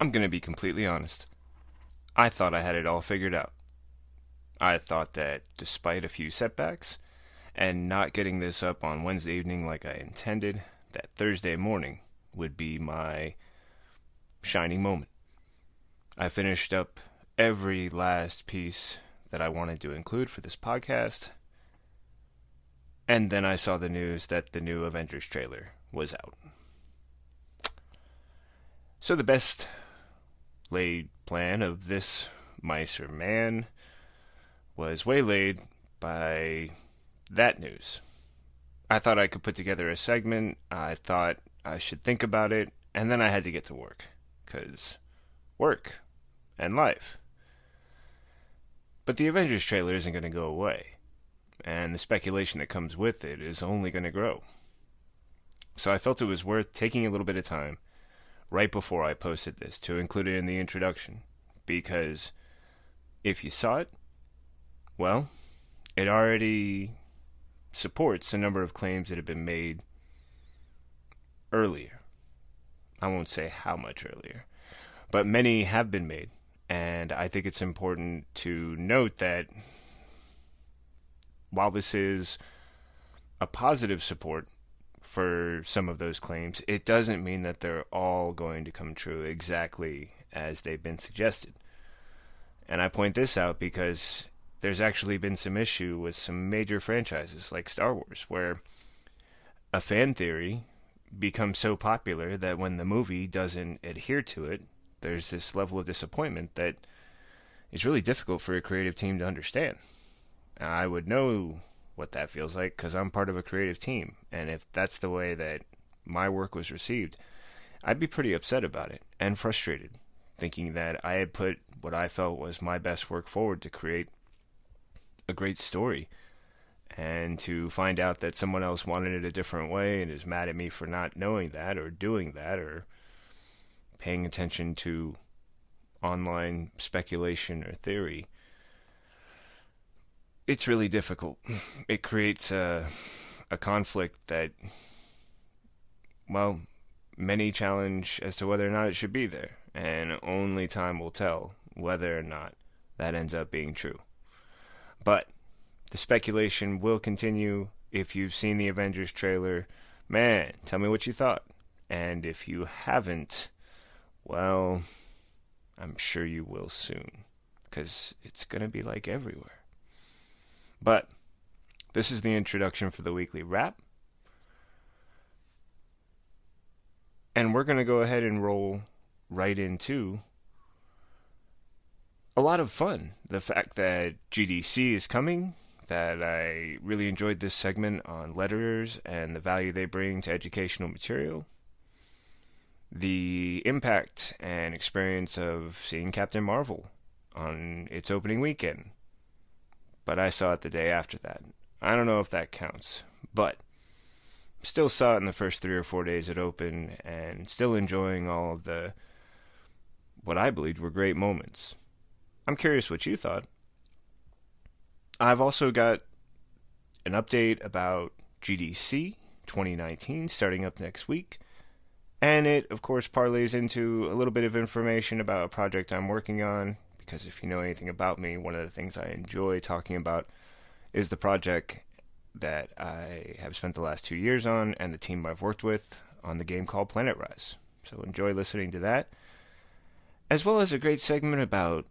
I'm going to be completely honest. I thought I had it all figured out. I thought that despite a few setbacks and not getting this up on Wednesday evening like I intended, that Thursday morning would be my shining moment. I finished up every last piece that I wanted to include for this podcast. And then I saw the news that the new Avengers trailer was out. So the best laid plan of this mice man was waylaid by that news. I thought I could put together a segment. I thought I should think about it, and then I had to get to work. Because work and life. But the Avengers trailer isn't going to go away, and the speculation that comes with it is only going to grow. So I felt it was worth taking a little bit of time right before I posted this to include it in the introduction, because if you saw it, well, it already supports a number of claims that have been made earlier. I won't say how much earlier, but many have been made. And I think it's important to note that while this is a positive support for some of those claims, it doesn't mean that they're all going to come true exactly as they've been suggested. And I point this out because there's actually been some issue with some major franchises like Star Wars, where a fan theory becomes so popular that when the movie doesn't adhere to it, there's this level of disappointment that is really difficult for a creative team to understand. I would know what that feels like because I'm part of a creative team, and if that's the way that my work was received, I'd be pretty upset about it and frustrated, thinking that I had put what I felt was my best work forward to create a great story and to find out that someone else wanted it a different way and is mad at me for not knowing that or doing that or paying attention to online speculation or theory it's really difficult it creates a a conflict that well many challenge as to whether or not it should be there and only time will tell whether or not that ends up being true but the speculation will continue. If you've seen the Avengers trailer, man, tell me what you thought. And if you haven't, well, I'm sure you will soon. Because it's going to be like everywhere. But this is the introduction for the weekly wrap. And we're going to go ahead and roll right into a lot of fun. The fact that GDC is coming, that I really enjoyed this segment on letters and the value they bring to educational material. The impact and experience of seeing Captain Marvel on its opening weekend. But I saw it the day after that. I don't know if that counts, but still saw it in the first three or four days it opened and still enjoying all of the what I believed were great moments. I'm curious what you thought. I've also got an update about GDC 2019 starting up next week. And it, of course, parlays into a little bit of information about a project I'm working on. Because if you know anything about me, one of the things I enjoy talking about is the project that I have spent the last two years on and the team I've worked with on the game called Planet Rise. So enjoy listening to that. As well as a great segment about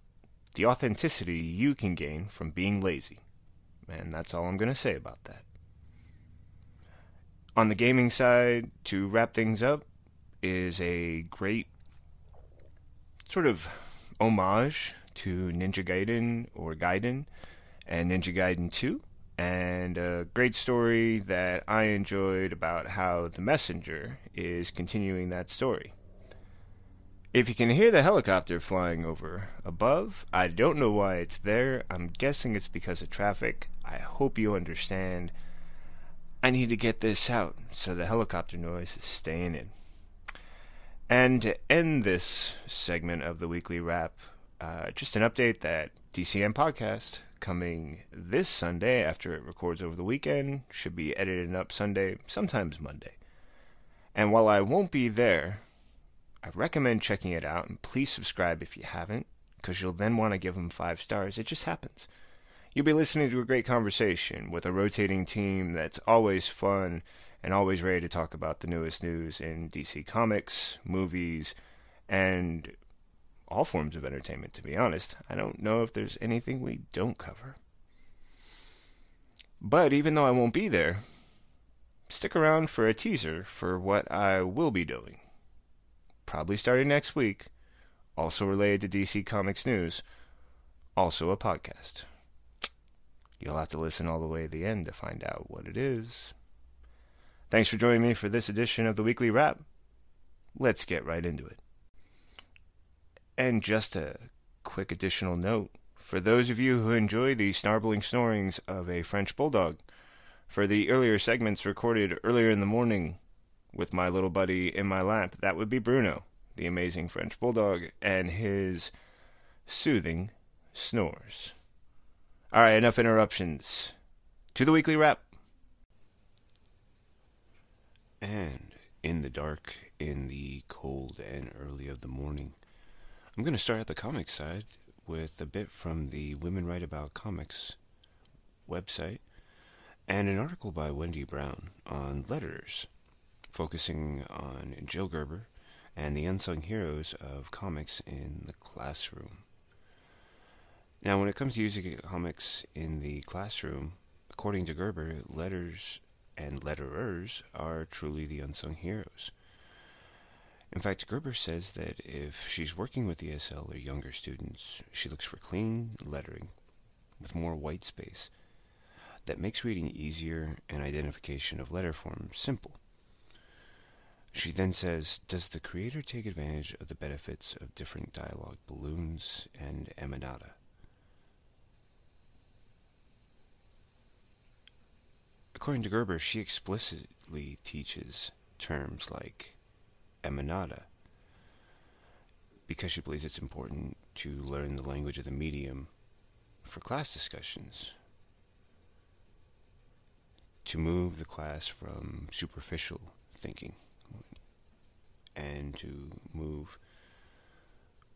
the authenticity you can gain from being lazy. And that's all I'm going to say about that. On the gaming side, to wrap things up, is a great sort of homage to Ninja Gaiden or Gaiden and Ninja Gaiden 2, and a great story that I enjoyed about how the messenger is continuing that story. If you can hear the helicopter flying over above, I don't know why it's there. I'm guessing it's because of traffic. I hope you understand. I need to get this out, so the helicopter noise is staying in. And to end this segment of the weekly wrap, uh, just an update that DCM podcast coming this Sunday after it records over the weekend should be edited up Sunday, sometimes Monday. And while I won't be there, I recommend checking it out, and please subscribe if you haven't, because you'll then want to give them five stars. It just happens. You'll be listening to a great conversation with a rotating team that's always fun and always ready to talk about the newest news in DC Comics, movies, and all forms of entertainment, to be honest. I don't know if there's anything we don't cover. But even though I won't be there, stick around for a teaser for what I will be doing probably starting next week, also related to DC Comics news, also a podcast. You'll have to listen all the way to the end to find out what it is. Thanks for joining me for this edition of the Weekly Wrap. Let's get right into it. And just a quick additional note for those of you who enjoy the snarbling snorings of a French bulldog, for the earlier segments recorded earlier in the morning with my little buddy in my lap, that would be Bruno, the amazing French bulldog, and his soothing snores. All right, enough interruptions. To the weekly wrap. And in the dark, in the cold and early of the morning, I'm going to start at the comic side with a bit from the Women Write About Comics website and an article by Wendy Brown on letters focusing on Jill Gerber and the unsung heroes of comics in the classroom. Now, when it comes to using comics in the classroom, according to Gerber, letters and letterers are truly the unsung heroes. In fact, Gerber says that if she's working with ESL or younger students, she looks for clean lettering with more white space that makes reading easier and identification of letter forms simple. She then says, Does the creator take advantage of the benefits of different dialogue balloons and emanata? According to Gerber, she explicitly teaches terms like emanata because she believes it's important to learn the language of the medium for class discussions, to move the class from superficial thinking and to move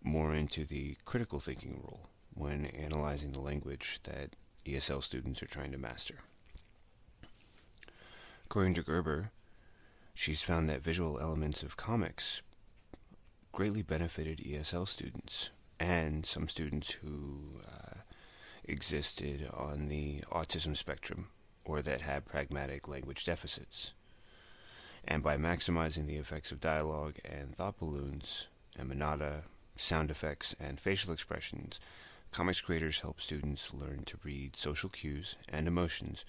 more into the critical thinking role when analyzing the language that ESL students are trying to master. According to Gerber, she's found that visual elements of comics greatly benefited ESL students and some students who uh, existed on the autism spectrum or that had pragmatic language deficits. And by maximizing the effects of dialogue and thought balloons, emanata, sound effects, and facial expressions, comics creators help students learn to read social cues and emotions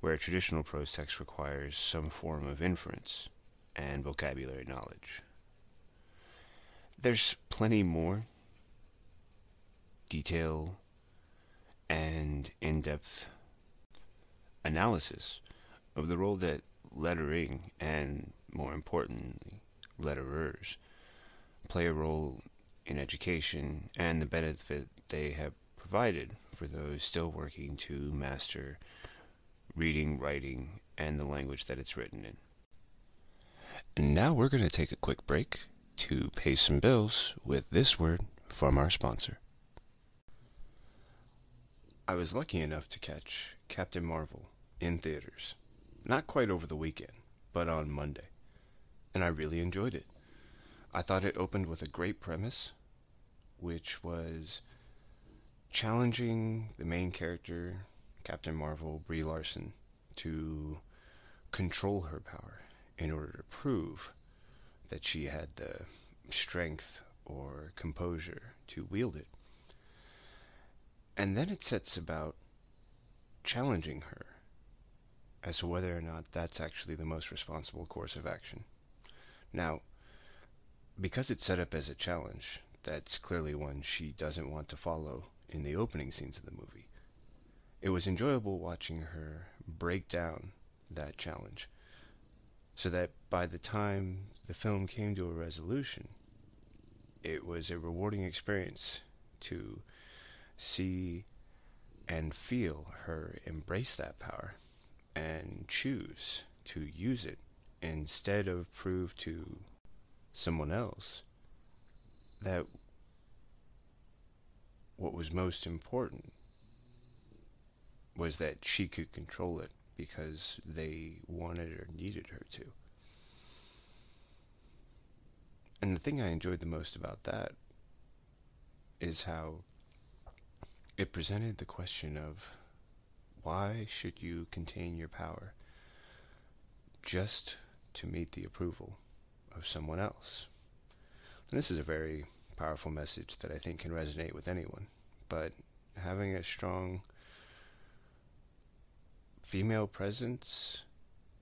where traditional prose text requires some form of inference and vocabulary knowledge. There's plenty more detail and in-depth analysis of the role that lettering and, more importantly, letterers play a role in education and the benefit they have provided for those still working to master reading, writing, and the language that it's written in. And now we're going to take a quick break to pay some bills with this word from our sponsor. I was lucky enough to catch Captain Marvel in theaters. Not quite over the weekend, but on Monday. And I really enjoyed it. I thought it opened with a great premise, which was challenging the main character, Captain Marvel, Brie Larson, to control her power in order to prove that she had the strength or composure to wield it. And then it sets about challenging her as to whether or not that's actually the most responsible course of action. Now, because it's set up as a challenge, that's clearly one she doesn't want to follow in the opening scenes of the movie. It was enjoyable watching her break down that challenge, so that by the time the film came to a resolution, it was a rewarding experience to see and feel her embrace that power and choose to use it instead of prove to someone else that what was most important was that she could control it because they wanted or needed her to. And the thing I enjoyed the most about that is how it presented the question of why should you contain your power just to meet the approval of someone else? And this is a very powerful message that I think can resonate with anyone, but having a strong female presence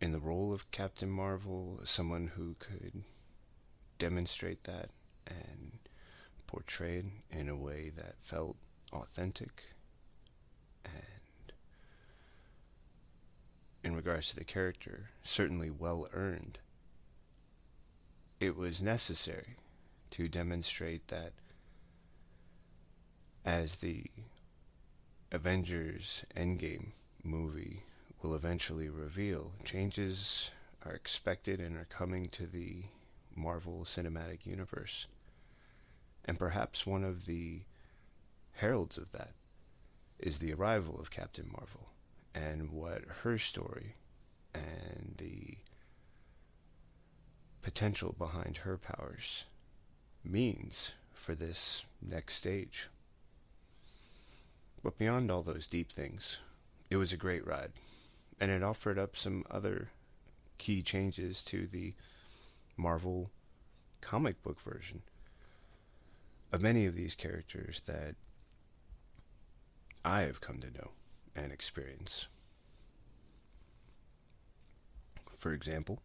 in the role of Captain Marvel, someone who could demonstrate that and portray it in a way that felt authentic. And in regards to the character certainly well earned it was necessary to demonstrate that as the Avengers Endgame movie will eventually reveal, changes are expected and are coming to the Marvel Cinematic Universe. And perhaps one of the heralds of that is the arrival of Captain Marvel and what her story and the potential behind her powers means for this next stage. But beyond all those deep things, it was a great ride, and it offered up some other key changes to the Marvel comic book version of many of these characters that I have come to know and experience. For example,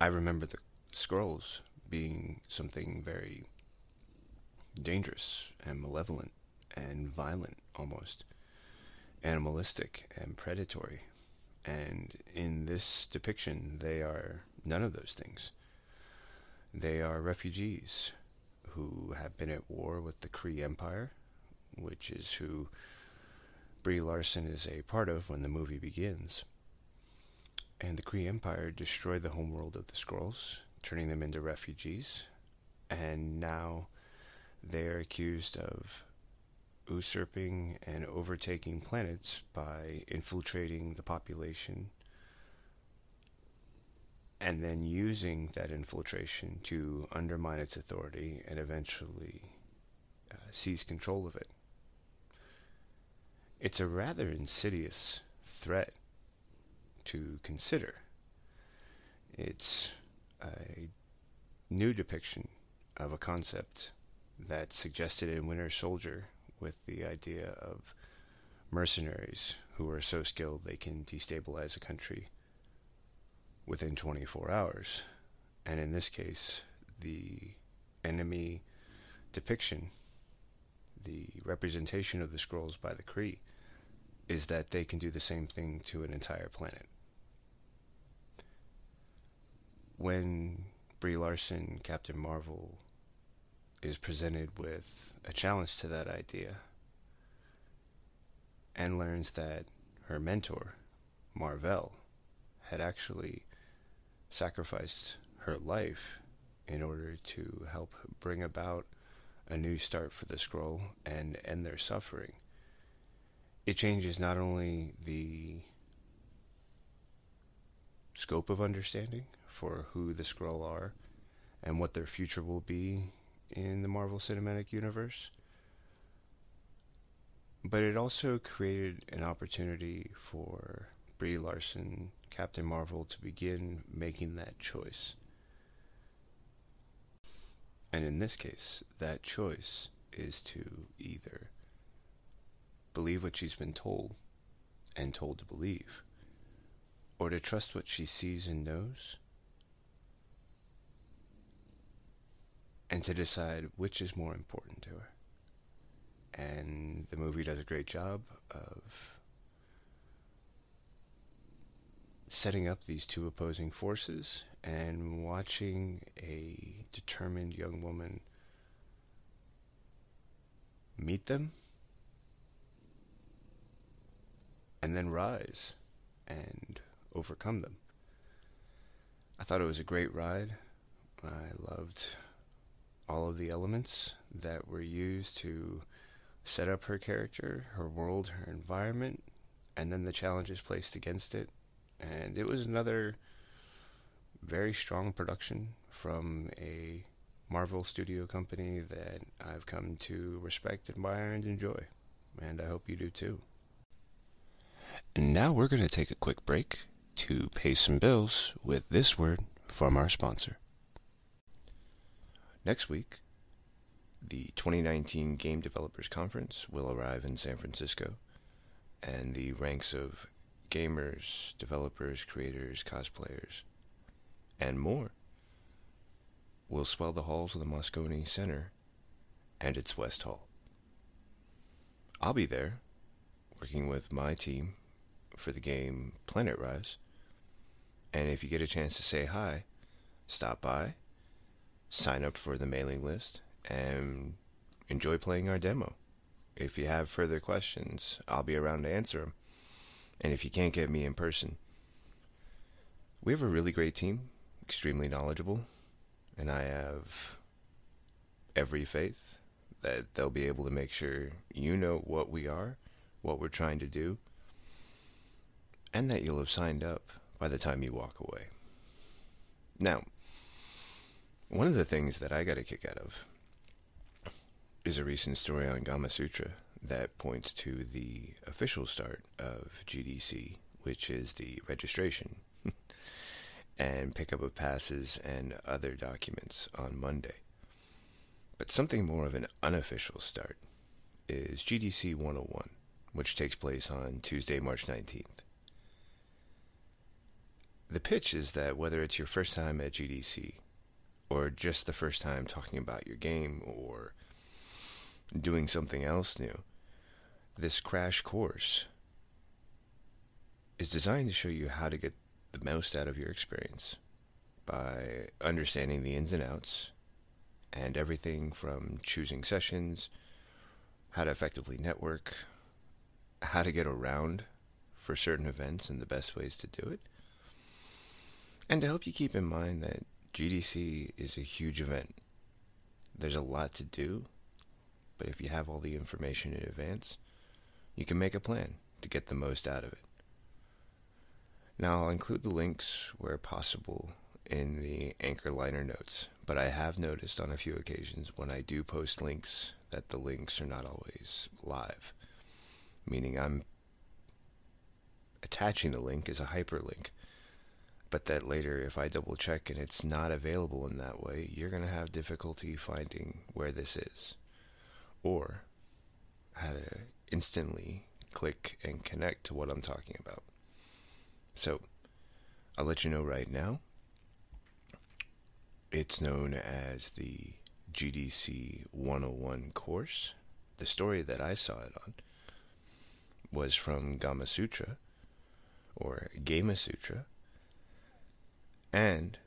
I remember the Skrulls being something very dangerous and malevolent and violent almost, animalistic and predatory. And in this depiction, they are none of those things. They are refugees who have been at war with the Kree Empire, which is who Brie Larson is a part of when the movie begins. And the Kree Empire destroyed the homeworld of the Skrulls, turning them into refugees, and now they are accused of usurping and overtaking planets by infiltrating the population and then using that infiltration to undermine its authority and eventually uh, seize control of it. It's a rather insidious threat to consider. It's a new depiction of a concept that's suggested in Winter Soldier with the idea of mercenaries who are so skilled they can destabilize a country within 24 hours. And in this case, the enemy depiction, the representation of the Skrulls by the Kree, is that they can do the same thing to an entire planet. When Brie Larson, Captain Marvel, is presented with a challenge to that idea and learns that her mentor, Mar-Vell, had actually sacrificed her life in order to help bring about a new start for the Skrull and end their suffering. It changes not only the scope of understanding for who the Skrull are and what their future will be in the Marvel Cinematic Universe, but it also created an opportunity for Brie Larson, Captain Marvel, to begin making that choice. And in this case, that choice is to either believe what she's been told and told to believe, or to trust what she sees and knows, and to decide which is more important to her. And the movie does a great job of setting up these two opposing forces and watching a determined young woman meet them and then rise and overcome them. I thought it was a great ride. I loved all of the elements that were used to set up her character, her world, her environment, and then the challenges placed against it. And it was another very strong production from a Marvel studio company that I've come to respect, admire, and enjoy. And I hope you do too. And now we're going to take a quick break to pay some bills with this word from our sponsor. Next week, the 2019 Game Developers Conference will arrive in San Francisco, and the ranks of gamers, developers, creators, cosplayers, and more will swell the halls of the Moscone Center and its West Hall. I'll be there, working with my team for the game Planet Rise, and if you get a chance to say hi, stop by, sign up for the mailing list, and enjoy playing our demo. If you have further questions, I'll be around to answer them. And if you can't get me in person, we have a really great team, extremely knowledgeable, and I have every faith that they'll be able to make sure you know what we are, what we're trying to do, and that you'll have signed up by the time you walk away. Now, one of the things that I got a kick out of is a recent story on Gamasutra that points to the official start of GDC, which is the registration and pickup of passes and other documents on Monday. But something more of an unofficial start is GDC 101, which takes place on Tuesday, March 19th. The pitch is that whether it's your first time at GDC, or just the first time talking about your game, or doing something else new, this crash course is designed to show you how to get the most out of your experience by understanding the ins and outs and everything from choosing sessions, how to effectively network, how to get around for certain events and the best ways to do it, and to help you keep in mind that GDC is a huge event. There's a lot to do, but if you have all the information in advance, you can make a plan to get the most out of it. Now I'll include the links where possible in the anchor liner notes, but I have noticed on a few occasions when I do post links that the links are not always live, meaning I'm attaching the link as a hyperlink, but that later if I double check and it's not available in that way, you're going to have difficulty finding where this is or how to instantly click and connect to what I'm talking about. So, I'll let you know right now. It's known as the GDC 101 course. The story that I saw it on was from Gamasutra, or Gamasutra, and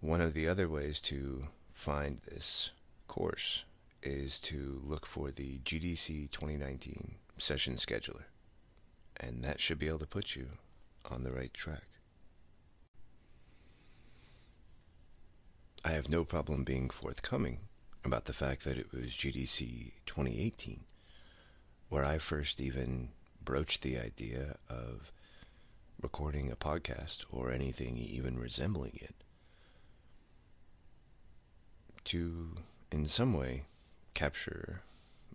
one of the other ways to find this course is to look for the GDC 2019 session scheduler. And that should be able to put you on the right track. I have no problem being forthcoming about the fact that it was GDC 2018 where I first even broached the idea of recording a podcast or anything even resembling it to, in some way, capture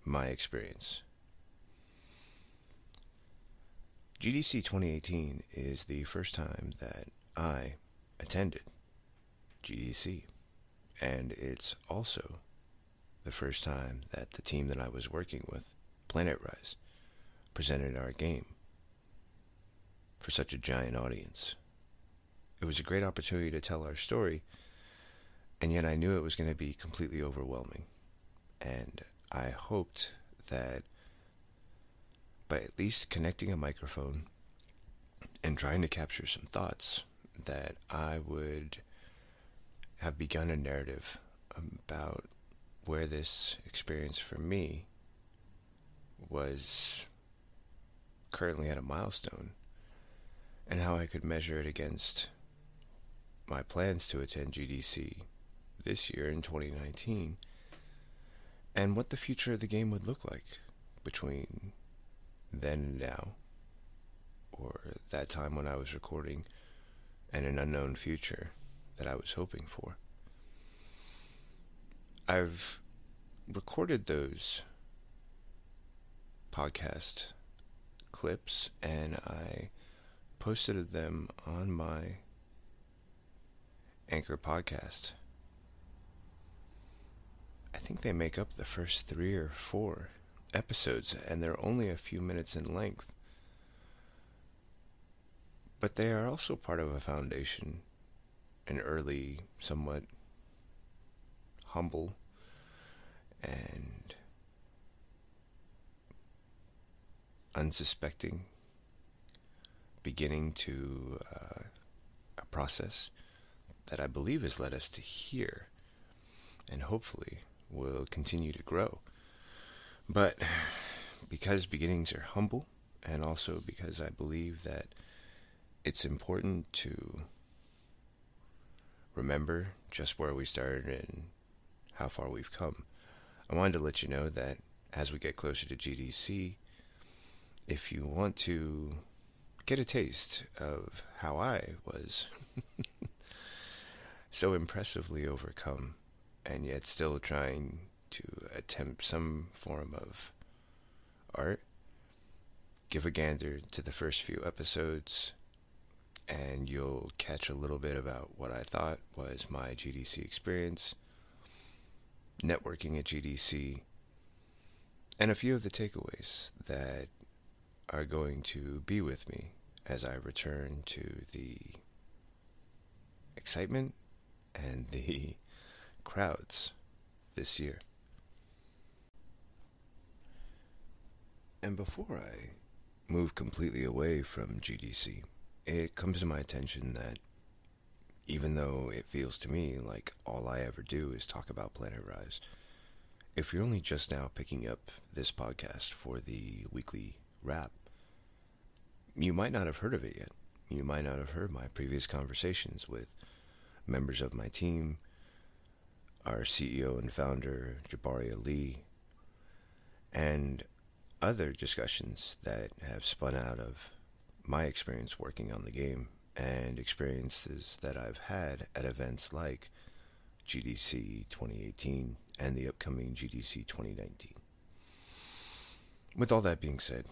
my experience. GDC 2018 is the first time that I attended GDC, and it's also the first time that the team that I was working with, Planet Rise, presented our game for such a giant audience. It was a great opportunity to tell our story, and yet I knew it was going to be completely overwhelming and I hoped that by at least connecting a microphone and trying to capture some thoughts that I would have begun a narrative about where this experience for me was currently at a milestone and how I could measure it against my plans to attend GDC this year in 2019 and what the future of the game would look like between then and now, or that time when I was recording, and an unknown future that I was hoping for. I've recorded those podcast clips and I posted them on my Anchor podcast. I think they make up the first three or four episodes, and they're only a few minutes in length. But they are also part of a foundation, an early, somewhat humble, and unsuspecting beginning to uh, a process that I believe has led us to here and hopefully will continue to grow. But because beginnings are humble and also because I believe that it's important to remember just where we started and how far we've come, I wanted to let you know that as we get closer to GDC, if you want to get a taste of how I was so impressively overcome and yet still trying to attempt some form of art, give a gander to the first few episodes and you'll catch a little bit about what I thought was my GDC experience, networking at GDC, and a few of the takeaways that are going to be with me as I return to the excitement and the crowds this year. And before I move completely away from GDC, it comes to my attention that even though it feels to me like all I ever do is talk about Planet Rise, if you're only just now picking up this podcast for the weekly wrap, you might not have heard of it yet. You might not have heard my previous conversations with members of my team, our CEO and founder, Jabari Ali, and other discussions that have spun out of my experience working on the game and experiences that I've had at events like GDC 2018 and the upcoming GDC 2019. With all that being said,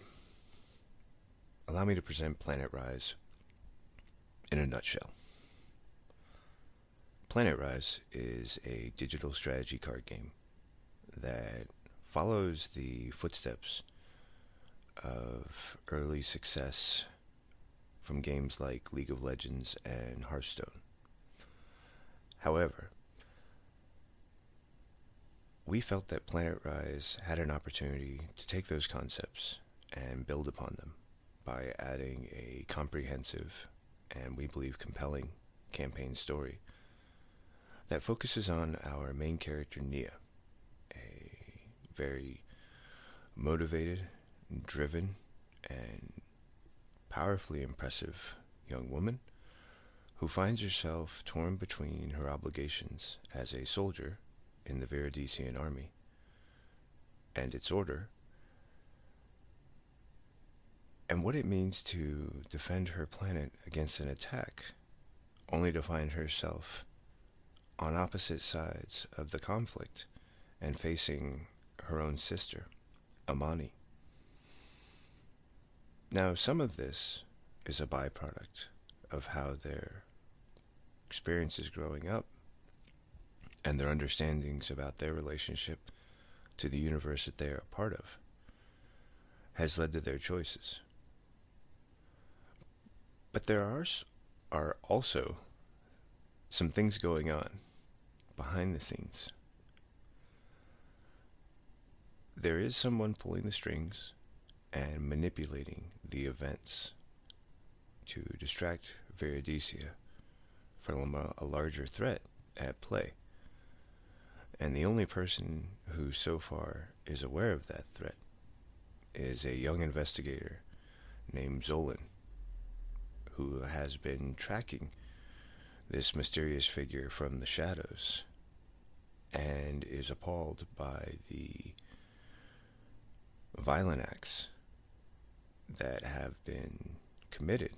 allow me to present Planet Rise in a nutshell. Planet Rise is a digital strategy card game that follows the footsteps of early success from games like League of Legends and Hearthstone. However, we felt that Planet Rise had an opportunity to take those concepts and build upon them by adding a comprehensive and we believe compelling campaign story that focuses on our main character Nia, a very motivated, driven, and powerfully impressive young woman who finds herself torn between her obligations as a soldier in the Viridisian army and its order and what it means to defend her planet against an attack only to find herself on opposite sides of the conflict and facing her own sister, Amani. Now, some of this is a byproduct of how their experiences growing up and their understandings about their relationship to the universe that they are a part of has led to their choices. But there are, are also some things going on behind the scenes. There is someone pulling the strings and manipulating the events to distract Viridisia from a larger threat at play. And the only person who so far is aware of that threat is a young investigator named Zolan, who has been tracking this mysterious figure from the shadows and is appalled by the violent acts that have been committed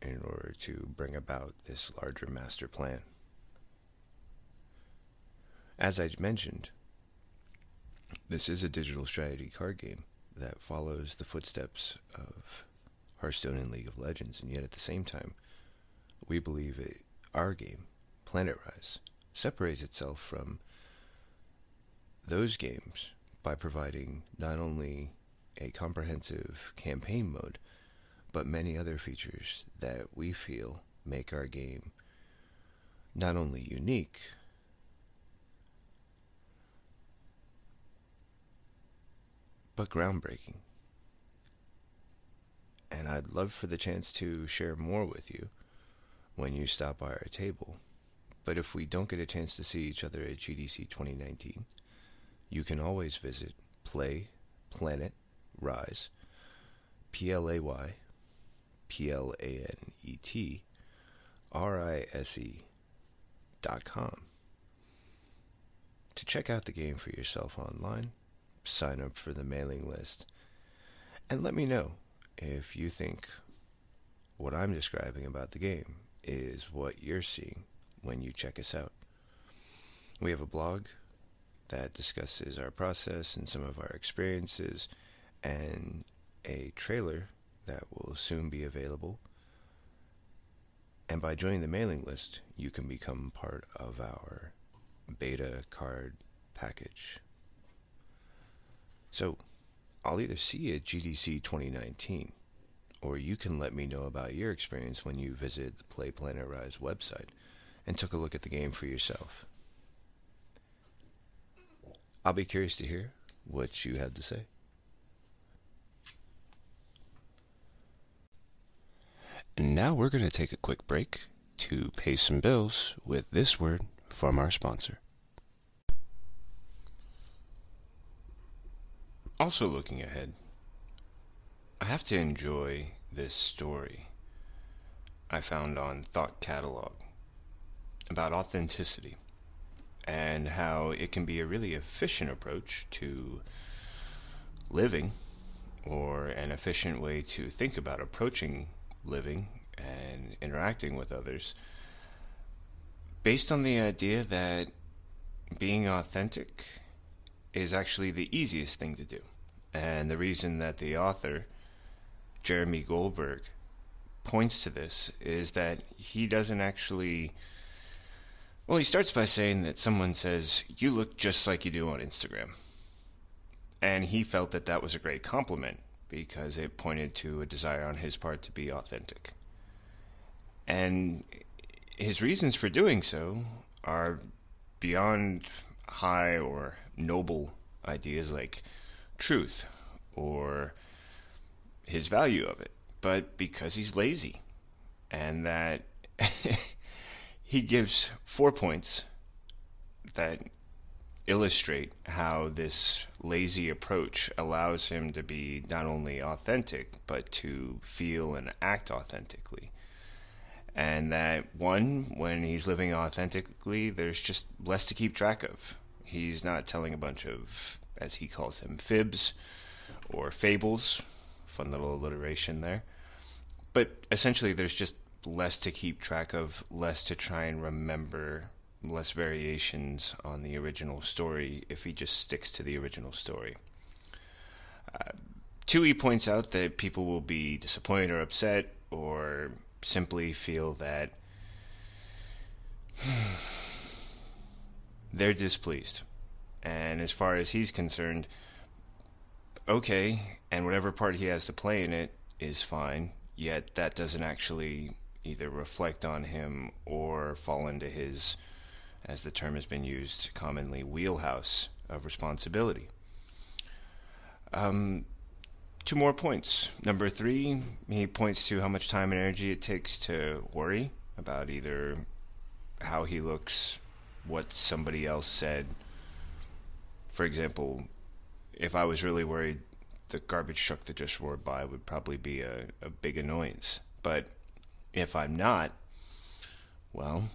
in order to bring about this larger master plan. As I mentioned, this is a digital strategy card game that follows the footsteps of Hearthstone and League of Legends, and yet at the same time, we believe it, our game, Planet Rise, separates itself from those games by providing not only a comprehensive campaign mode, but many other features that we feel make our game not only unique, but groundbreaking. And I'd love for the chance to share more with you when you stop by our table. But if we don't get a chance to see each other at GDC 2019, you can always visit Play Planet Rise, P L A Y P L A N E T R I S E dot com to check out the game for yourself online, sign up for the mailing list, and let me know if you think what I'm describing about the game is what you're seeing when you check us out. We have a blog that discusses our process and some of our experiences, and a trailer that will soon be available. And by joining the mailing list, you can become part of our beta card package. So, I'll either see you at GDC 2019, or you can let me know about your experience when you visit the Play Planet Rise website and took a look at the game for yourself. I'll be curious to hear what you have to say. And now we're going to take a quick break to pay some bills with this word from our sponsor. Also, looking ahead, I have to enjoy this story I found on Thought Catalog about authenticity and how it can be a really efficient approach to living or an efficient way to think about approaching living and interacting with others based on the idea that being authentic is actually the easiest thing to do. And the reason that the author, Jeremy Goldberg, points to this is that he doesn't actually. Well, he starts by saying that someone says, You look just like you do on Instagram. And he felt that that was a great compliment because it pointed to a desire on his part to be authentic. And his reasons for doing so are beyond high or noble ideas like truth or his value of it, but because he's lazy. And that he gives four points that illustrate how this lazy approach allows him to be not only authentic, but to feel and act authentically. And that, one, when he's living authentically, there's just less to keep track of. He's not telling a bunch of, as he calls them, fibs or fables. Fun little alliteration there. But essentially, there's just less to keep track of, less to try and remember less variations on the original story if he just sticks to the original story. Uh, Tui points out that people will be disappointed or upset or simply feel that they're displeased. And as far as he's concerned, okay, and whatever part he has to play in it is fine, yet that doesn't actually either reflect on him or fall into his as the term has been used commonly, wheelhouse of responsibility. Um, two more points. Number three, he points to how much time and energy it takes to worry about either how he looks, what somebody else said. For example, if I was really worried, the garbage truck that just roared by would probably be a, a big annoyance. But if I'm not, well,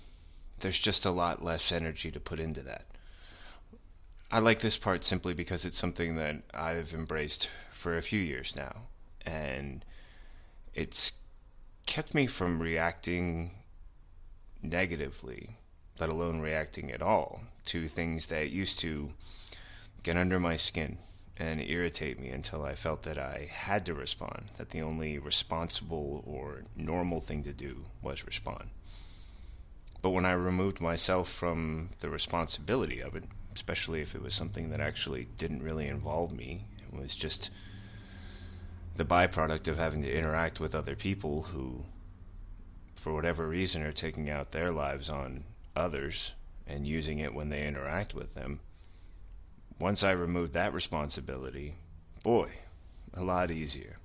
there's just a lot less energy to put into that. I like this part simply because it's something that I've embraced for a few years now, and it's kept me from reacting negatively, let alone reacting at all, to things that used to get under my skin and irritate me until I felt that I had to respond, that the only responsible or normal thing to do was respond. But when I removed myself from the responsibility of it, especially if it was something that actually didn't really involve me, it was just the byproduct of having to interact with other people who, for whatever reason, are taking out their lives on others and using it when they interact with them. Once I removed that responsibility, boy, a lot easier.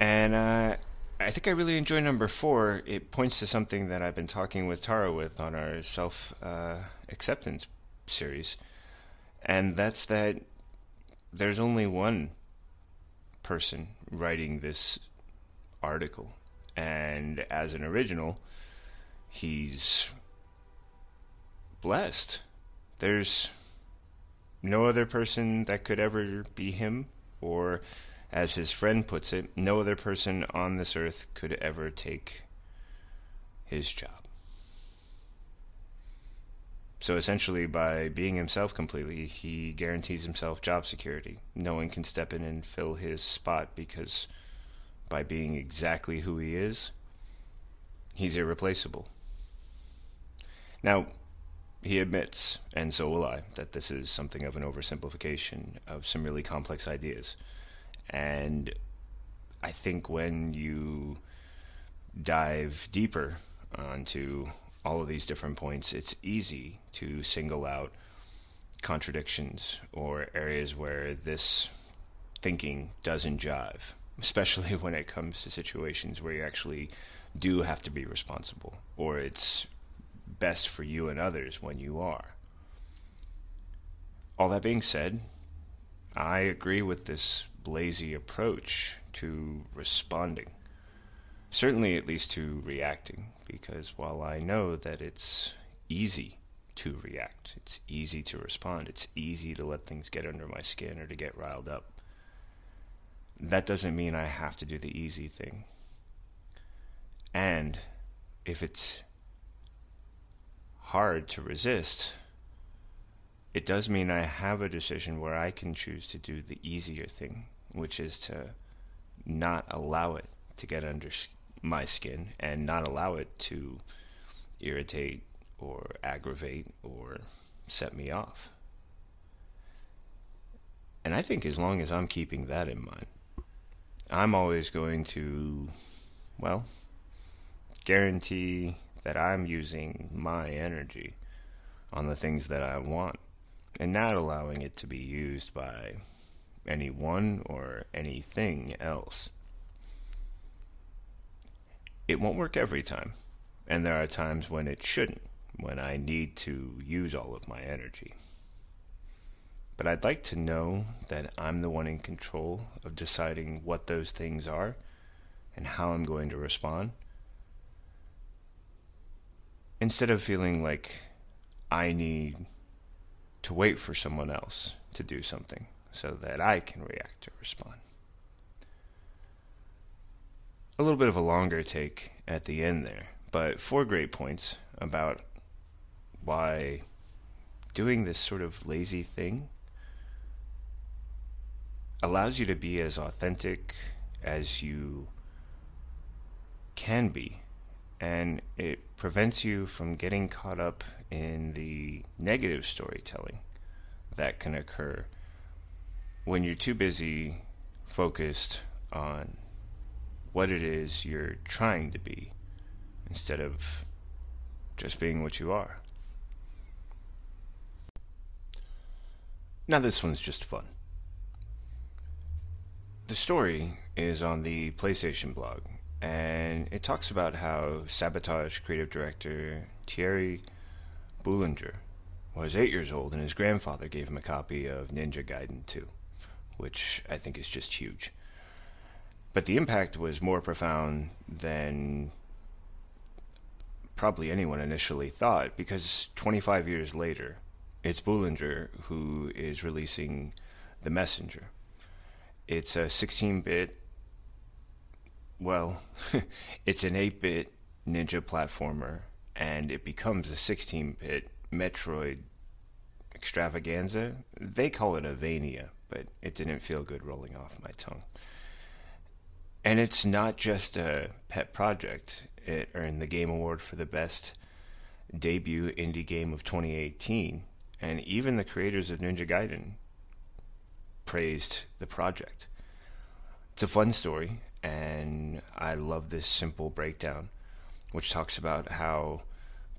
And uh, I think I really enjoy number four. It points to something that I've been talking with Tara with on our self uh, acceptance series, and that's that there's only one person writing this article, and as an original, he's blessed. There's no other person that could ever be him, or as his friend puts it, no other person on this earth could ever take his job. So essentially, by being himself completely, he guarantees himself job security. No one can step in and fill his spot because by being exactly who he is, he's irreplaceable. Now, he admits, and so will I, that this is something of an oversimplification of some really complex ideas. And I think when you dive deeper onto all of these different points, it's easy to single out contradictions or areas where this thinking doesn't jive, especially when it comes to situations where you actually do have to be responsible, or it's best for you and others when you are. All that being said, I agree with this blazy approach to responding. Certainly, at least to reacting, because while I know that it's easy to react, it's easy to respond, it's easy to let things get under my skin or to get riled up, that doesn't mean I have to do the easy thing. And if it's hard to resist, it does mean I have a decision where I can choose to do the easier thing, which is to not allow it to get under my skin and not allow it to irritate or aggravate or set me off. And I think as long as I'm keeping that in mind, I'm always going to, well, guarantee that I'm using my energy on the things that I want and not allowing it to be used by anyone or anything else. It won't work every time, and there are times when it shouldn't, when I need to use all of my energy. But I'd like to know that I'm the one in control of deciding what those things are and how I'm going to respond. Instead of feeling like I need to wait for someone else to do something so that I can react or respond. A little bit of a longer take at the end there, but four great points about why doing this sort of lazy thing allows you to be as authentic as you can be, and it prevents you from getting caught up in the negative storytelling that can occur when you're too busy focused on what it is you're trying to be instead of just being what you are. Now, this one's just fun. The story is on the PlayStation blog, and it talks about how Sabotage creative director Thierry Boulanger was eight years old, and his grandfather gave him a copy of Ninja Gaiden 2, which I think is just huge. But the impact was more profound than probably anyone initially thought, because 25 years later, It's Boulanger who is releasing The Messenger. It's a 16 bit, well, it's an 8 bit ninja platformer, and it becomes a 16 bit Metroid extravaganza. They call it Avania, but it didn't feel good rolling off my tongue. And it's not just a pet project. It earned the Game Award for the best debut indie game of 2018, and even the creators of Ninja Gaiden praised the project. It's a fun story, and I love this simple breakdown, which talks about how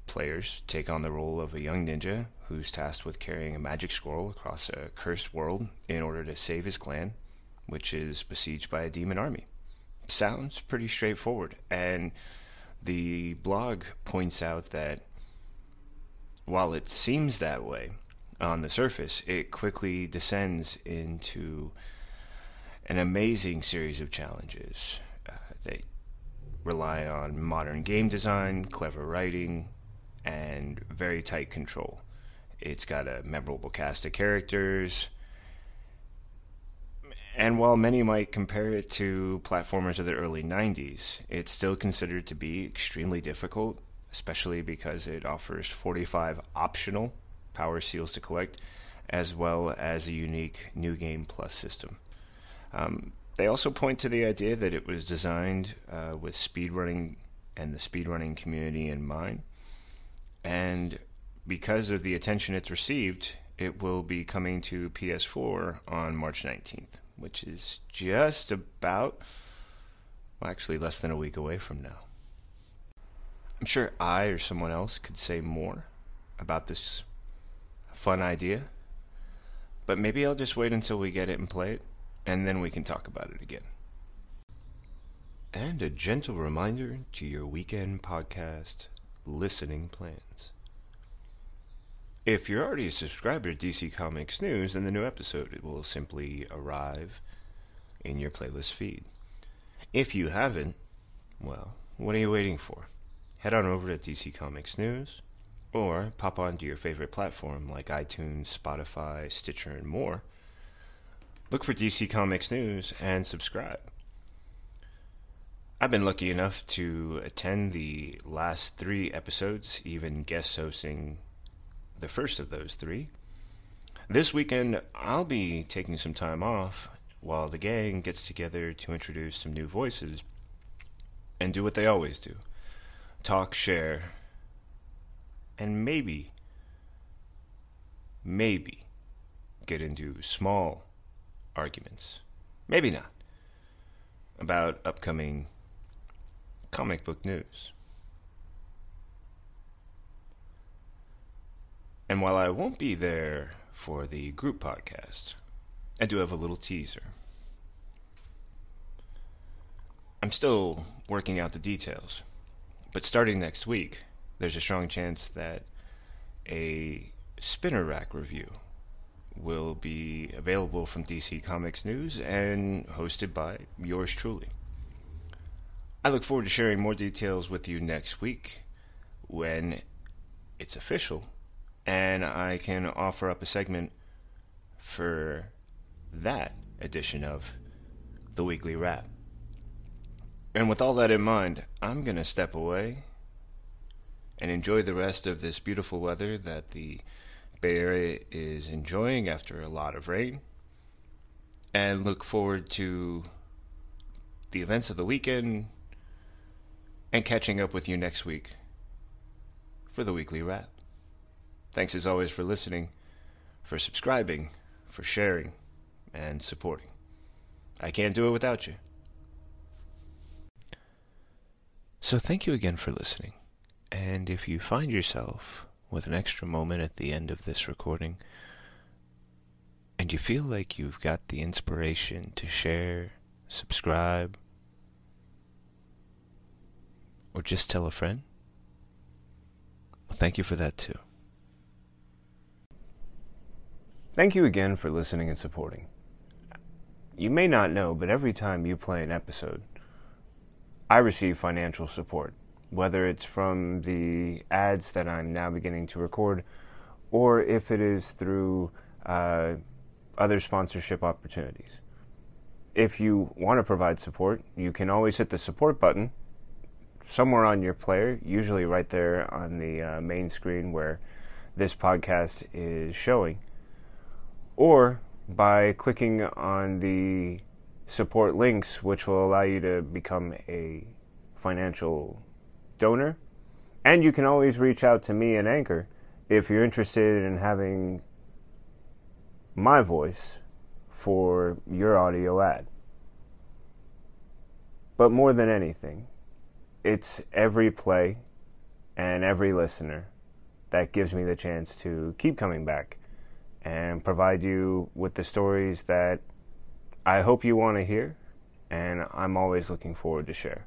players take on the role of a young ninja who's tasked with carrying a magic scroll across a cursed world in order to save his clan, which is besieged by a demon army. Sounds pretty straightforward, and the blog points out that while it seems that way on the surface, it quickly descends into an amazing series of challenges. Uh, they rely on modern game design, clever writing, and very tight control. It's got a memorable cast of characters. And while many might compare it to platformers of the early 90s, it's still considered to be extremely difficult, especially because it offers 45 optional power seals to collect, as well as a unique New Game Plus system. Um, they also point to the idea that it was designed uh, with speedrunning and the speedrunning community in mind. And because of the attention it's received, it will be coming to PS4 on March 19th, which is just about, well, actually less than a week away from now. I'm sure I or someone else could say more about this fun idea, but maybe I'll just wait until we get it and play it, and then we can talk about it again. And a gentle reminder to your weekend podcast listening plans. If you're already a subscriber to DC Comics News, then the new episode will simply arrive in your playlist feed. If you haven't, well, what are you waiting for? Head on over to DC Comics News or pop onto your favorite platform like iTunes, Spotify, Stitcher, and more. Look for DC Comics News and subscribe. I've been lucky enough to attend the last three episodes, even guest hosting the first of those three. This weekend, I'll be taking some time off while the gang gets together to introduce some new voices and do what they always do talk, share, and maybe, maybe get into small arguments. Maybe not. About upcoming comic book news. And while I won't be there for the group podcast, I do have a little teaser. I'm still working out the details, but starting next week, there's a strong chance that a spinner rack review will be available from DC Comics News and hosted by yours truly. I look forward to sharing more details with you next week when it's official and I can offer up a segment for that edition of the weekly wrap. And with all that in mind, I'm going to step away and enjoy the rest of this beautiful weather that the Bay Area is enjoying after a lot of rain and look forward to the events of the weekend and catching up with you next week for the weekly wrap. Thanks as always for listening, for subscribing, for sharing, and supporting. I can't do it without you. So thank you again for listening. And if you find yourself with an extra moment at the end of this recording, and you feel like you've got the inspiration to share, subscribe, or just tell a friend? Well, thank you for that too. Thank you again for listening and supporting. You may not know, but every time you play an episode, I receive financial support, whether it's from the ads that I'm now beginning to record or if it is through uh, other sponsorship opportunities. If you want to provide support, you can always hit the support button somewhere on your player, usually right there on the uh, main screen where this podcast is showing, or by clicking on the support links, which will allow you to become a financial donor. And you can always reach out to me and Anchor if you're interested in having my voice for your audio ad. But more than anything, it's every play and every listener that gives me the chance to keep coming back and provide you with the stories that I hope you want to hear and I'm always looking forward to share.